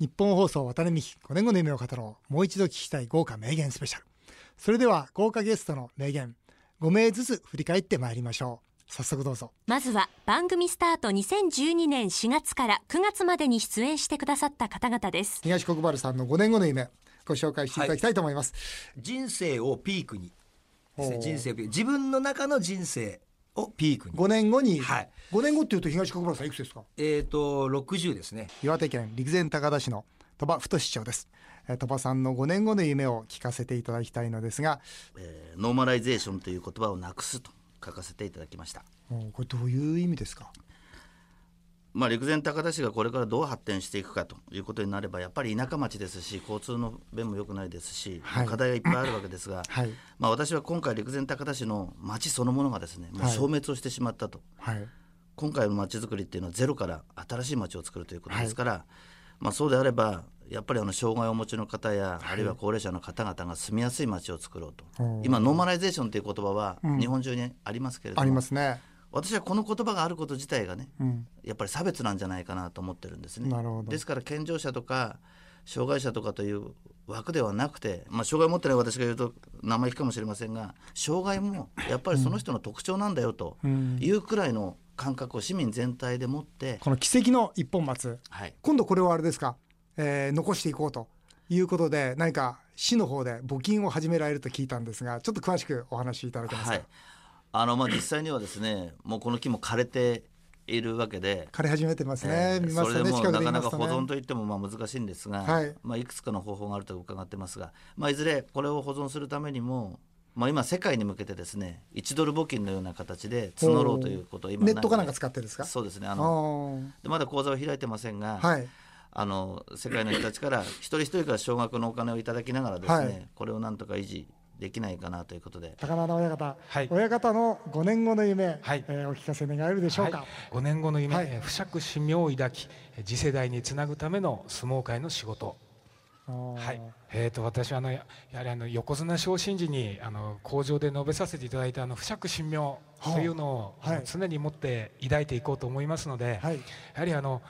日本放送渡辺美希5年後の夢を語ろう。もう一度聞きたい豪華名言スペシャル。それでは豪華ゲストの名言5名ずつ振り返ってまいりましょう。早速どうぞ。まずは番組スタート2012年4月から9月までに出演してくださった方々です。東国原さんの5年後の夢ご紹介していただきたいと思います、人生をピークに。人生をピーク。自分の中の人生をピークに。5年後に、はい。5年後っていうと東国原さんいくつですか？えっ、と60ですね。岩手県陸前高田市の戸羽太市長です。えー戸羽さんの5年後の夢を聞かせていただきたいのですが。えーノーマライゼーションという言葉をなくすと書かせていただきました。もうこれどういう意味ですか？まあ、陸前高田市がこれからどう発展していくかということになればやっぱり田舎町ですし交通の便も良くないですし、はい課題がいっぱいあるわけですが、はい。まあ、私は今回陸前高田市の町そのものがですねもうはい消滅をしてしまったと、はい。今回の町づくりっていうのはゼロから新しい町を作るということですから、まあ、そうであればやっぱりあの障害をお持ちの方や、あるいは高齢者の方々が住みやすい町を作ろうと。今ノーマライゼーションという言葉は日本中にありますけれども、ありますね私はこの言葉があること自体がね、うん。やっぱり差別なんじゃないかなと思ってるんですね。なるほど。ですから健常者とか障害者とかという枠ではなくて、まあ、障害を持ってない私が言うと生意気かもしれませんが障害もやっぱりその人の特徴なんだよというくらいの感覚を市民全体で持って、この奇跡の一本松。はい、今度これをあれですか、えー残していこうということで何か市の方で募金を始められると聞いたんですがちょっと詳しくお話しいただけますか、はい、あのまあ実際にはですねもうこの木も枯れているわけで。枯れ始めてますね、えーそれでもなかなか保存といってもまあ難しいんですが、はい。いまあ、いくつかの方法があると伺ってますが、まあ、いずれこれを保存するためにも、まあ、今世界に向けてですね1ドル募金のような形で募ろうということを今ネットかなんか使ってですか？そうですね。ああのー。でまだ口座を開いてませんが、はい。あの世界の人たちから一人一人から少額のお金をいただきながらですね、はい。これをなんとか維持できないかなということで。高輪親方、はい。親方の5年後の夢、はい。えーお聞かせ願えるでしょうか、はい、5年後の夢、はい。えー不釈使命を抱きえー次世代につなぐための相撲界の仕事。はい、えー、と私はあのややはりあの横綱昇進時にあの工場で述べさせていただいたあの不釈神明というのを、常に持って抱いていこうと思いますので、はい。やはりあの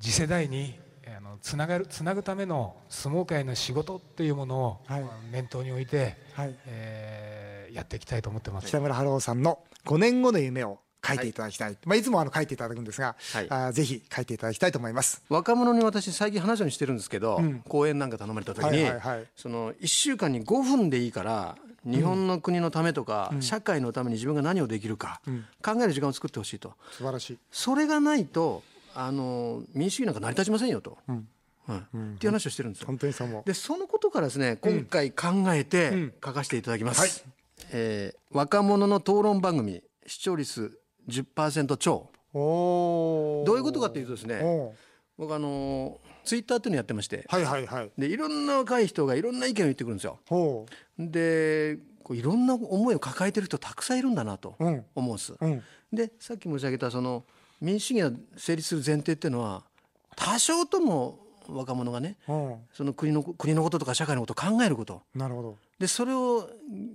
次世代にえーあのつながるつなぐための相撲界の仕事というものを、はい。念頭に置いて、はい。えーやっていきたいと思ってます。北村春夫さんの5年後の夢を書いていただきたい、いまあ、いつもあの書いていただくんですが、はい。あーぜひ書いていただきたいと思います。若者に私最近話をしてるんですけど、うん。講演なんか頼まれた時に、はいはいはい。その1週間に5分でいいから日本の国のためとか、社会のために自分が何をできるか、考える時間を作ってほしいと。素晴らしい。それがないとあの民主主義なんか成り立ちませんよと、はい。っていう話をしてるんですよ。でそのことからですね今回考えて書かせていただきます、えー若者の討論番組視聴率10%超。おー。どういうことかというとですね僕あのツイッターっていうのやってまして。はいはいはい。でいろんな若い人がいろんな意見を言ってくるんですよ。ほでこういろんな思いを抱えてる人たくさんいるんだなとうん。思うんです、う。うん。でさっき申し上げたその民主主義が成立する前提っていうのは多少とも若者がねうん。その国の国のこととか社会のことを考えることなるほど。でそれを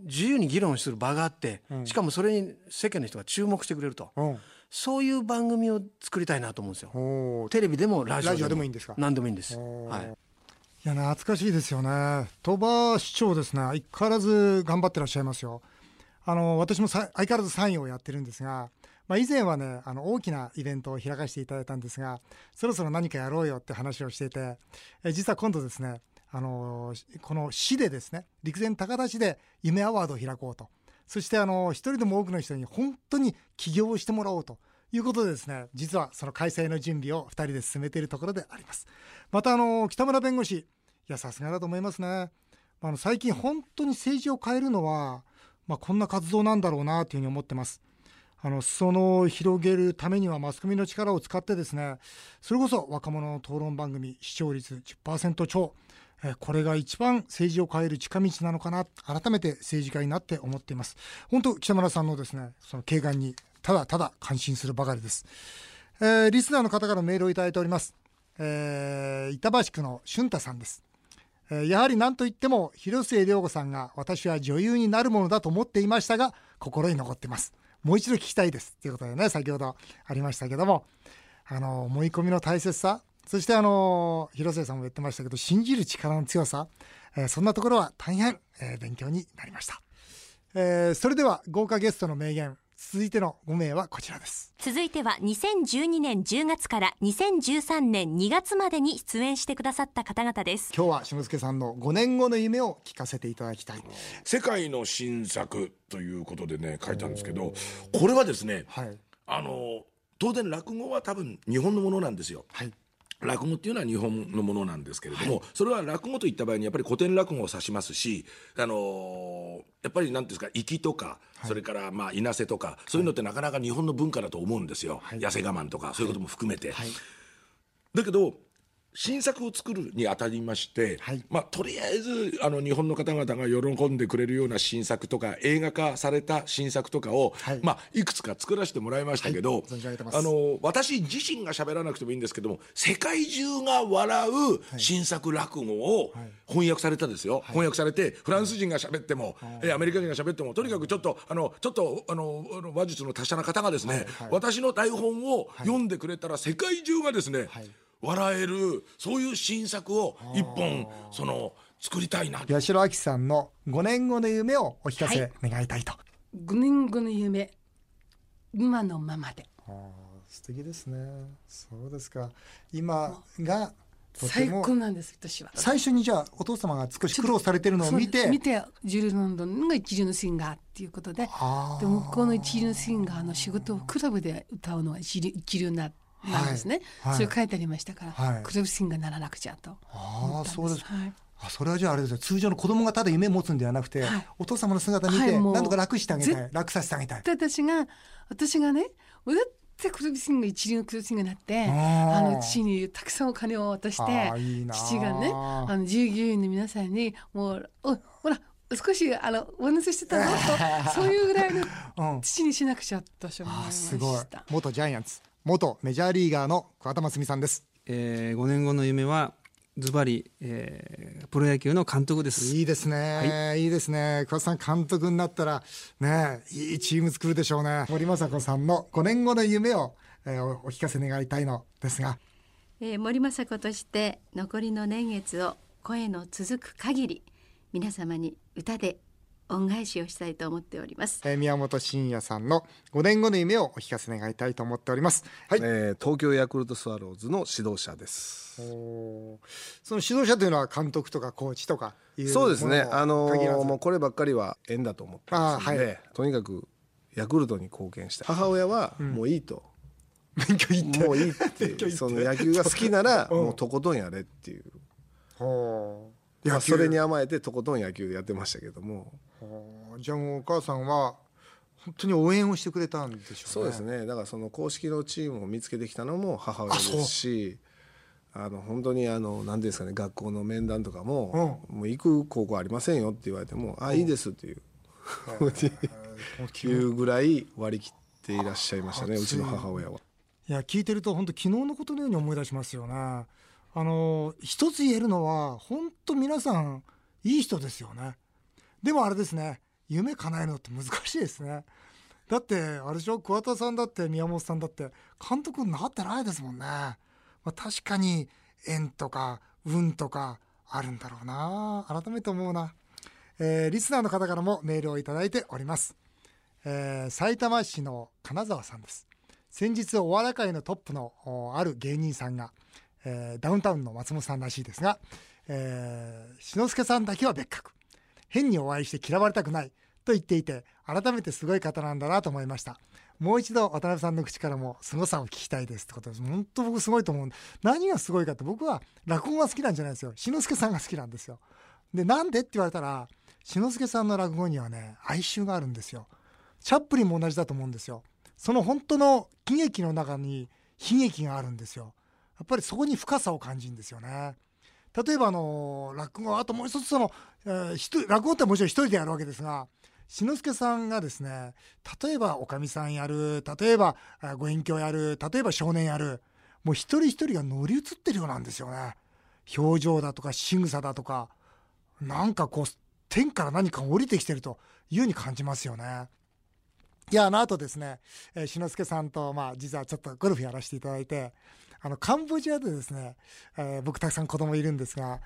自由に議論する場があって、うんしかもそれに世間の人が注目してくれるとうん。そういう番組を作りたいなと思うんですよ。テレビでもラジオでもいいんですか？何でもいいんです。はい。いや懐かしいですよね鳥羽市長ですね相変わらず頑張ってらっしゃいますよあの私もさ相変わらず参与をやってるんですが、まあ、以前はねあの大きなイベントを開かせていただいたんですがそろそろ何かやろうよって話をしていてえ実は今度ですねあのこの市でですね陸前高田市で夢アワードを開こうと。そしてあの一人でも多くの人に本当に起業をしてもらおうと。いうことでですね実はその開催の準備を2人で進めているところであります。またあの北村弁護士いやさすがだと思いますね。あの最近本当に政治を変えるのは、まあ、こんな活動なんだろうなというふうに思ってます。あの裾野を広げるためにはマスコミの力を使ってですねそれこそ若者の討論番組視聴率10%超これが一番政治を変える近道なのかな改めて政治家になって思っています。本当北村さんのですねその軽眼にただただ感心するばかりです、えーリスナーの方からメールをいただいております、えー板橋区の俊太さんです。やはり何と言っても広末涼子さんが私は女優になるものだと思っていましたが心に残ってます。もう一度聞きたいですということでね先ほどありましたけどもあの思い込みの大切さそしてあの広末さんも言ってましたけど信じる力の強さ、えーそんなところは大変、えー勉強になりました、えーそれでは豪華ゲストの名言続いての5名はこちらです。続いては2012年10月から2013年2月までに出演してくださった方々です。今日は篠介さんの5年後の夢を聞かせていただきたい。世界の新作ということでね書いたんですけどこれはですねはい。あの当然落語は多分日本のものなんですよ。はい落語っていうのは日本のものなんですけれども、それは落語といった場合にやっぱり古典落語を指しますし、あのーやっぱりなんていうんですか粋とか、それからまあ稲瀬とかそういうのってなかなか日本の文化だと思うんですよ、痩せ我慢とかそういうことも含めて。だけど新作を作るにあたりまして、はい。まあ、とりあえずあの日本の方々が喜んでくれるような新作とか映画化された新作とかを、はい。いまあ、いくつか作らせてもらいましたけど、はい。あの私自身が喋らなくてもいいんですけども世界中が笑う新作落語を翻訳されたですよ、翻訳されてフランス人が喋っても、えアメリカ人が喋ってもとにかくちょっとあのちょっとあのあの話術の達者な方がですね、私の台本を読んでくれたら世界中がですね、笑えるそういう新作を一本その作りたいな。八代亜紀さんの5年後の夢をお聞かせ願いたいと、5年後の夢今のままで。素敵ですね。そうですか。今がとて最も高なんです私は。最初にじゃあお父様が少し苦労されてるのを見て見てジュリー・ロンドンが一流のシンガーっていうことでで向こうの一流のシンガーの仕事をクラブで歌うのが一流一流ななんですね、はい。それ書いてありましたから、はい。クラブシンガーにならなくちゃと。ああそうです。はい。あそれはじゃああれですよ。通常の子供がただ夢持つんではなくて、はい。お父様の姿見てはいもう何とか楽してあげたい。ぜ楽させてあげたい。で私が私がねどうやってクラブシンガー一流のクラブシンになってあの父にたくさんお金を渡して父がねあの従業員の皆さんにもうおほら少しあのお話ししてたぞと そういうぐらいのうん父にしなくちゃと私は思いあますごい。した。元ジャイアンツ元メジャーリーガーの桑田真澄さんです。えー、5年後の夢はズバリ、えープロ野球の監督です。いいですね、い、いですね。桑田さん監督になったらねいいチーム作るでしょうね。森雅子さんの5年後の夢を、えーおお聞かせ願いたいのですが。えー森雅子として残りの年月を声の続く限り皆様に歌で恩返しをしたいと思っております。えー宮本慎也さんの5年後の夢をお聞かせ願いたいと思っております。はい。えー東京ヤクルトスワローズの指導者です。その指導者というのは監督とかコーチとかいうそうですね。あのーもうこればっかりは縁だと思ってますので、はい。とにかくヤクルトに貢献して母親はもういいと、勉強行って。もういいって。て。その野球が好きならうん。もうとことんやれっていう、ほうまあ、野球。それに甘えてとことん野球やってましたけども。じゃあもうお母さんは本当に応援をしてくれたんでしょうね。そうですね。だからその公式のチームを見つけてきたのも母親ですしあの本当にあの何ですかね学校の面談とかも,、もう行く高校ありませんよって言われても、あいいですっていう、い。うぐらい割り切っていらっしゃいましたねうちの母親は。いや聞いてると本当昨日のことのように思い出しますよね。あの一つ言えるのは本当皆さんいい人ですよね。でもあれですね夢叶えるのって難しいですね。だってあれでしょ桑田さんだって宮本さんだって監督になってないですもんね。まあ、確かに縁とか運とかあるんだろうな改めて思うな。えーリスナーの方からもメールをいいております。えー埼玉市の金沢さんです。先日お笑い界のトップのある芸人さんが、えーダウンタウンの松本さんらしいですが、えー、篠介さんだけは別格。変にお会いして嫌われたくないと言っていて改めてすごい方なんだなと思いました。もう一度渡辺さんの口からも凄さを聞きたいですってことです。本当僕すごいと思う何がすごいかって僕は落語が好きなんじゃないですよ。篠介さんが好きなんですよ。でなんでって言われたら篠介さんの落語にはね哀愁があるんですよ。チャップリンも同じだと思うんですよ。その本当の喜劇の中に悲劇があるんですよ。っぱりそこに深さを感じるんですよね。例えばあの落語あともう一つその、えー落語ってもちろん一人でやるわけですが篠介さんがですね例えばおかみさんやる例えばご隠居やる例えば少年やるもう一人一人が乗り移ってるようなんですよね。表情だとか仕草だとかなんかこう天から何か降りてきてるというように感じますよね。いやあの後ですね、えー、篠介さんとまあ実はちょっとゴルフやらせていただいてあのカンボジアでですね、えー、僕たくさん子供いるんですが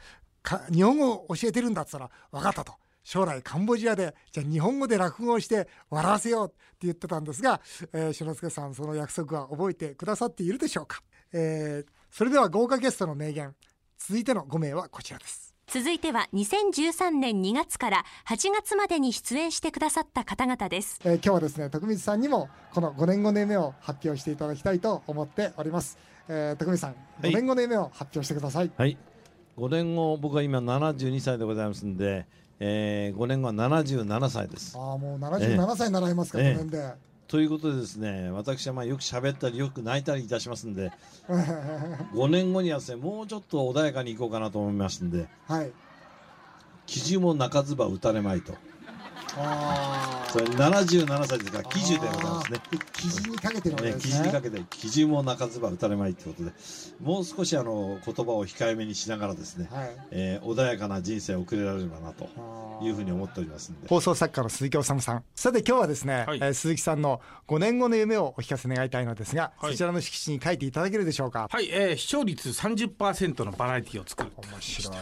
日本語を教えてるんだったら分かったと。将来カンボジアでじゃあ日本語で落語をして笑わせようって言ってたんですが、えー、篠介さんその約束は覚えてくださっているでしょうか、えー、それでは豪華ゲストの名言続いての5名はこちらです。続いては2013年2月から8月までに出演してくださった方々です、えー、今日はですね徳光さんにもこの5年5年目を発表していただきたいと思っております、えー、徳光さん5年5年目を発表してください。はい。5年後僕は今72歳でございますんで、えー、5年後は77歳です。ああもう77歳になられますか、えー、5年で、ということでですね私はまあよく喋ったりよく泣いたりいたしますんで 5年後にはですねもうちょっと穏やかにいこうかなと思いますんで、はい、記事も泣かずば打たれまいと。それ77歳ですから喜寿でございますね。記事にかけてるわけですね記事にかけて記事も泣かずば打たれまいということでもう少しあの言葉を控えめにしながらですね、はい、えー、穏やかな人生を送れられればなというふうに思っておりますんで。放送作家の鈴木治さん。さて今日はですね、はい、えー、鈴木さんの5年後の夢をお聞かせ願いたいのですが、はい、そちらの色紙に書いていただけるでしょうか？はい、えー、視聴率30%のバラエティを作る面白い。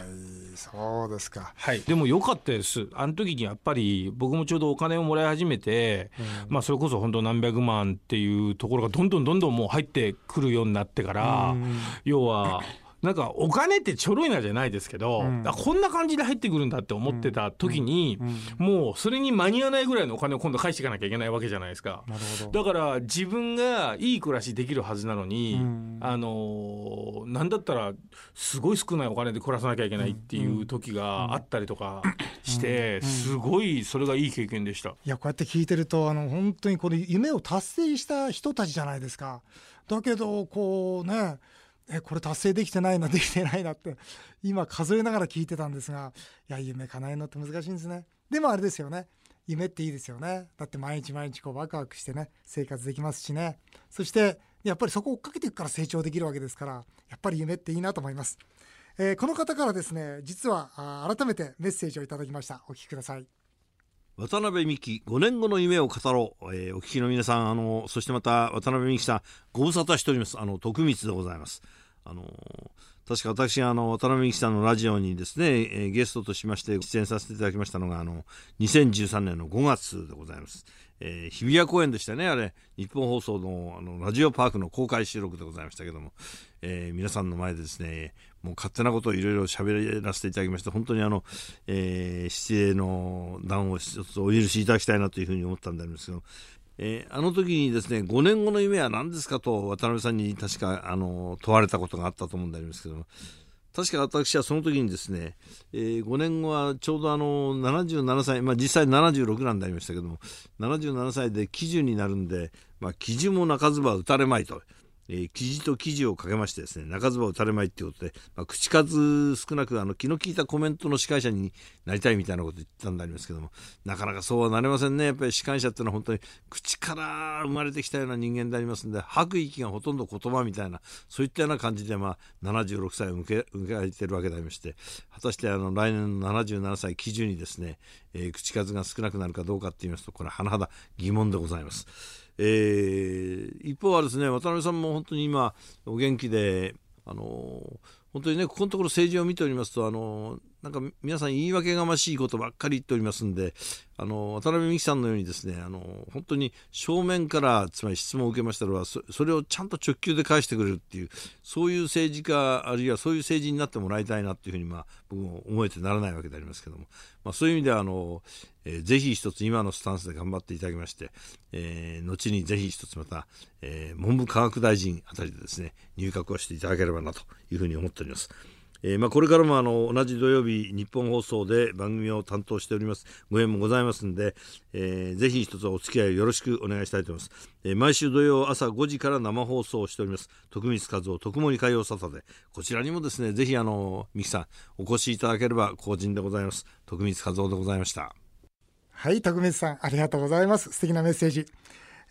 そうですか。はい。でも良かったです。あの時にやっぱり僕もちょうどお金をもらい始めて、うん、まあそれこそ本当何百万っていうところがどんどんどんどんもう入ってくるようになってから、うん、要はなんかお金ってちょろいなじゃないですけど、うん、こんな感じで入ってくるんだって思ってた時に、うん。うん、もうそれに間に合わないぐらいのお金を今度返していかなきゃいけないわけじゃないですか。だから自分がいい暮らしできるはずなのに、あのなんだったらすごい少ないお金で暮らさなきゃいけないっていう時があったりとか して、すごいそれがいい経験でした。いやこうやって聞いてるとあの本当にこの夢を達成した人たちじゃないですか。だけどこうねえこれ達成できてないなできてないなって 今数えながら聞いてたんですがいや夢叶えるのって難しいんですねでもあれですよね。夢っていいですよね。だって毎日毎日こうワクワクしてね生活できますしね。そしてやっぱりそこを追っかけていくから成長できるわけですからやっぱり夢っていいなと思います、えー、この方からですね実は改めてメッセージをいただきました。お聞きください。渡辺美希5年後の夢を語ろう、えー、お聞きの皆さんあのそしてまた渡辺美希さんご無沙汰しております。あの徳光でございます。あの確か私があの渡辺美樹さんのラジオにですね、えー、ゲストとしまして出演させていただきましたのがあの2013年の5月でございます、えー、日比谷公園でしたね。あれ日本放送のあのラジオパークの公開収録でございましたけども、えー、皆さんの前でですねもう勝手なことをいろいろ喋らせていただきまして本当にあの、えー、失礼の段を一つお許しいただきたいなというふうに思ったんでありますけどえー、あの時にですね5年後の夢は何ですかと渡辺さんに確かあの問われたことがあったと思うんでありますけど確か私はその時にですね、えー、5年後はちょうどあの77歳、まあ、実際76なんでありましたけども77歳で喜寿になるんで、まあ、喜寿も泣かずば打たれまいと。えー、記事と記事をかけましてですね中唾を垂れまいっていうことで、まあ、口数少なくあの気の利いたコメントの司会者になりたいみたいなこと言ったんでありますけどもなかなかそうはなれませんねやっぱり司会者っていうのは本当に口から生まれてきたような人間でありますんで吐く息がほとんど言葉みたいなそういったような感じで、まあ、76歳を迎えてるわけでありまして果たしてあの来年の77歳基準にですね、えー、口数が少なくなるかどうかっていいますとこれは甚だ疑問でございます。えー、一方はですね渡辺さんも本当に今お元気であの本当にねここのところ政治を見ておりますとあのなんか皆さん言い訳がましいことばっかり言っておりますんであの渡辺美樹さんのようにですねあの本当に正面からつまり質問を受けましたらそそれをちゃんと直球で返してくれるっていうそういう政治家あるいはそういう政治になってもらいたいなっていうふうに、まあ、僕も思えてならないわけでありますけども、まあ、そういう意味ではあの、えー、ぜひ一つ今のスタンスで頑張っていただきまして、えー、後にぜひ一つまた、えー、文部科学大臣あたりでですね入閣をしていただければなというふうに思っております。えー、まあ、これからもあの同じ土曜日日本放送で番組を担当しております。ご縁もございますんで、えー、ぜひ一つお付き合いよろしくお願いしたいと思います、えー、毎週土曜朝5時から生放送しております。徳光和夫徳森海洋沙汰で。こちらにもですねぜひあの三木さんお越しいただければ後人でございます。徳光和夫でございました。はい、徳光さん、ありがとうございます。素敵なメッセージ。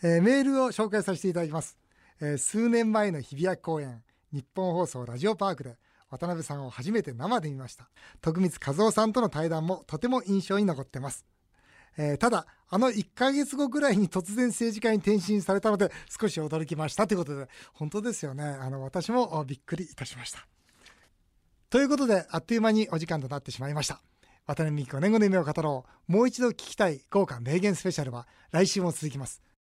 えー、メールを紹介させていただきます。えー、数年前の日比谷公演、日本放送ラジオパークで、渡辺さんを初めて生で見ました。徳光和夫さんとの対談もとても印象に残ってます。えー、ただ、あの1ヶ月後ぐらいに突然政治家に転身されたので少し驚きましたということで、本当ですよね。あの、私もびっくりいたしました。ということで、あっという間にお時間となってしまいました。渡辺美希5年後の夢を語ろう。もう一度聞きたい豪華名言スペシャルは来週も続きます。